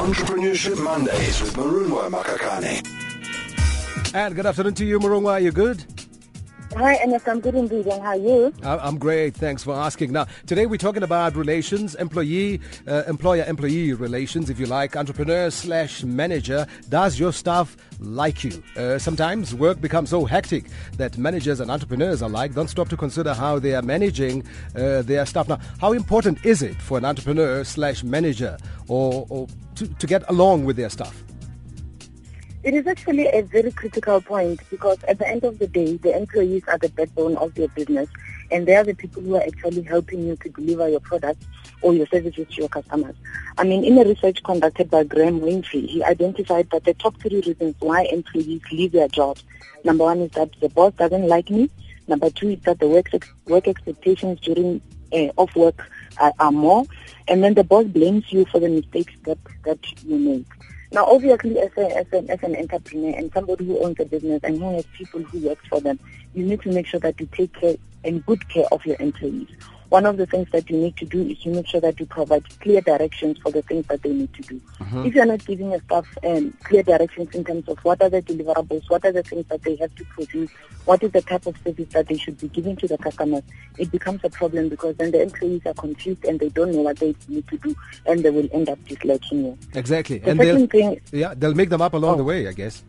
Entrepreneurship Mondays with Morongwa Makakane. And good afternoon to you, Morongwa. Are you good? Hi, Ernest. I'm good indeed. And how are you? I'm great. Thanks for asking. Now, today we're talking about relations, employee, uh, employer-employee relations, if you like, entrepreneur slash manager. Does your staff like you? Uh, sometimes work becomes so hectic that managers and entrepreneurs alike don't stop to consider how they are managing uh, their staff. Now, how important is it for an entrepreneur slash manager or, or to, to get along with their staff? It is actually a very critical point because at the end of the day, the employees are the backbone of your business and they are the people who are actually helping you to deliver your products or your services to your customers. I mean, in a research conducted by Graham Winfrey, he identified that the top three reasons why employees leave their jobs. Number one is that the boss doesn't like me. Number two is that the work, ex- work expectations during uh, off work are, are more. And then the boss blames you for the mistakes that, that you make. Now, obviously, as, a, as, an, as an entrepreneur and somebody who owns a business and who has people who work for them, you need to make sure that you take care and good care of your employees. One of the things that you need to do is to make sure that you provide clear directions for the things that they need to do. If you're not giving your staff um, clear directions in terms of what are the deliverables, what are the things that they have to produce, what is the type of service that they should be giving to the customers, it becomes a problem because then the employees are confused and they don't know what they need to do and they will end up disliking you. Exactly. The and they'll, second thing yeah, they'll make them up along Oh. the way, I guess.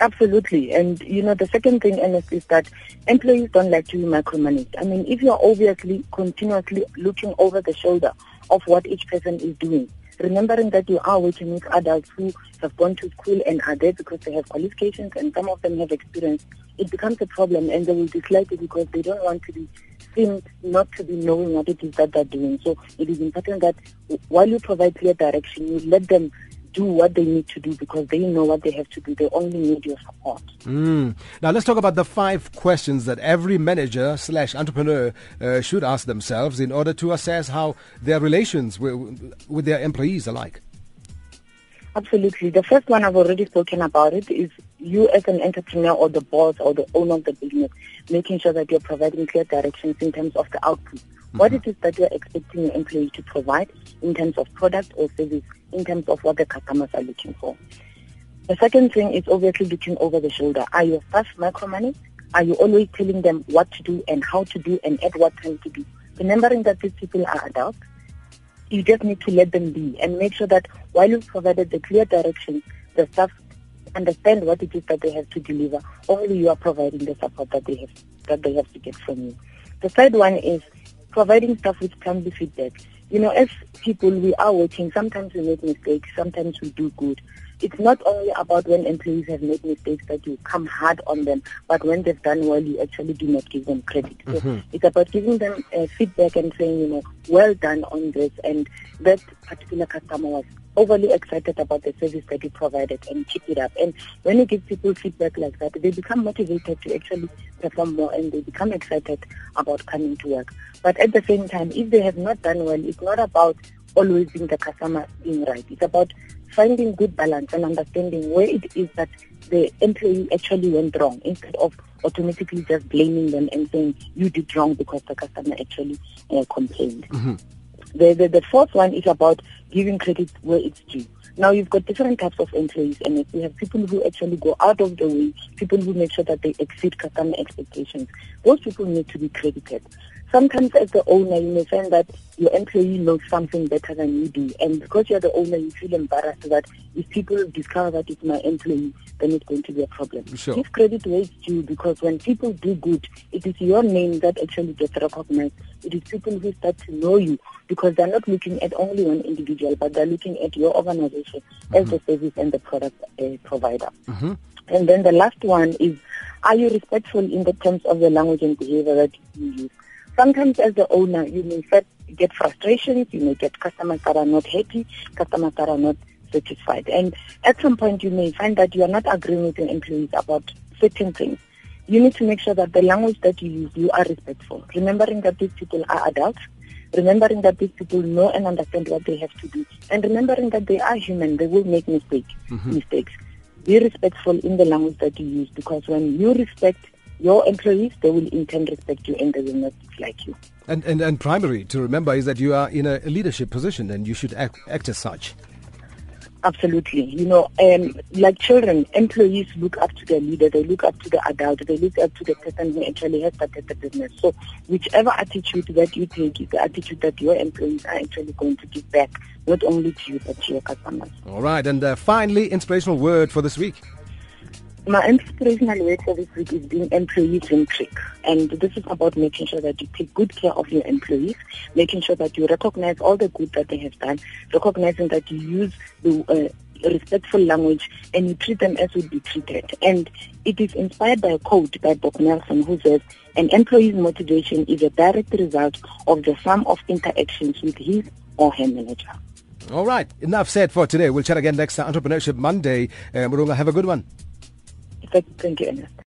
Absolutely. And, you know, the second thing, Ernest, is that employees don't like to be micromanaged. I mean, if you're obviously continuously looking over the shoulder of what each person is doing, remembering that you are working with adults who have gone to school and are there because they have qualifications and some of them have experience, it becomes a problem and they will dislike it because they don't want to be seen not to be knowing what it is that they're doing. So it is important that while you provide clear direction, you let them do what they need to do because they know what they have to do. They only need your support. Mm. Now let's talk about the five questions that every manager slash entrepreneur uh, should ask themselves in order to assess how their relations with, with their employees are like. Absolutely. The first one I've already spoken about it is you as an entrepreneur or the boss or the owner of the business, making sure that you're providing clear directions in terms of the output. What mm-hmm. it is that you're expecting your employee to provide in terms of product or service, in terms of what the customers are looking for. The second thing is obviously looking over the shoulder. Are your staff micromanaged? Are you always telling them what to do and how to do and at what time to do? Remembering that these people are adults, you just need to let them be and make sure that while you've provided the clear direction, the staff understand what it is that they have to deliver. Only you are providing the support that they have that they have to get from you. The third one is providing staff with timely feedback. You know, as people we are working, sometimes we make mistakes, sometimes we do good. It's not only about when employees have made mistakes that you come hard on them, but when they've done well, you actually do not give them credit. So it's about giving them uh, feedback and saying, you know, well done on this, and that particular customer was overly excited about the service that you provided and keep it up. And when you give people feedback like that, they become motivated to actually perform more and they become excited about coming to work. But at the same time, if they have not done well, it's not about always being the customer being right. It's about finding good balance and understanding where it is that the employee actually went wrong instead of automatically just blaming them and saying you did wrong because the customer actually uh, complained. The, the, the fourth one is about giving credit where it's due. Now you've got different types of employees and you have people who actually go out of the way, people who make sure that they exceed customer expectations. Those people need to be credited. Sometimes as the owner, you may find that your employee knows something better than you do. And because you're the owner, you feel embarrassed that if people discover that it's my employee, then it's going to be a problem. Sure. Give credit where it's due because when people do good, it is your name that actually gets recognized. It is people who start to know you because they're not looking at only one individual, but they're looking at your organization as the service and the product uh, provider. And then the last one is, are you respectful in the terms of the language and behavior that you use? Sometimes as the owner, you may get frustrations, you may get customers that are not happy, customers that are not satisfied. And at some point, you may find that you are not agreeing with your employees about certain things. You need to make sure that the language that you use, you are respectful, remembering that these people are adults, remembering that these people know and understand what they have to do, and remembering that they are human, they will make mistake, mm-hmm. mistakes. Be respectful in the language that you use because when you respect your employees, they will in turn respect you and they will not dislike you. And, and, and primary to remember is that you are in a leadership position and you should act, act as such. Absolutely. You know, um, like children, employees look up to their leader, they look up to the adult, they look up to the person who actually has started the business. So whichever attitude that you take is the attitude that your employees are actually going to give back, not only to you, but to your customers. All right. And uh, finally, inspirational word for this week. My inspirational word for this week is being employee centric. And this is about making sure that you take good care of your employees, making sure that you recognize all the good that they have done, recognizing that you use the uh, respectful language and you treat them as would be treated. And it is inspired by a quote by Bob Nelson who says, an employee's motivation is a direct result of the sum of interactions with his or her manager. All right. Enough said for today. We'll chat again next Entrepreneurship Monday. Uh, Morongwa, have a good one. altyd 'n puntjie in het.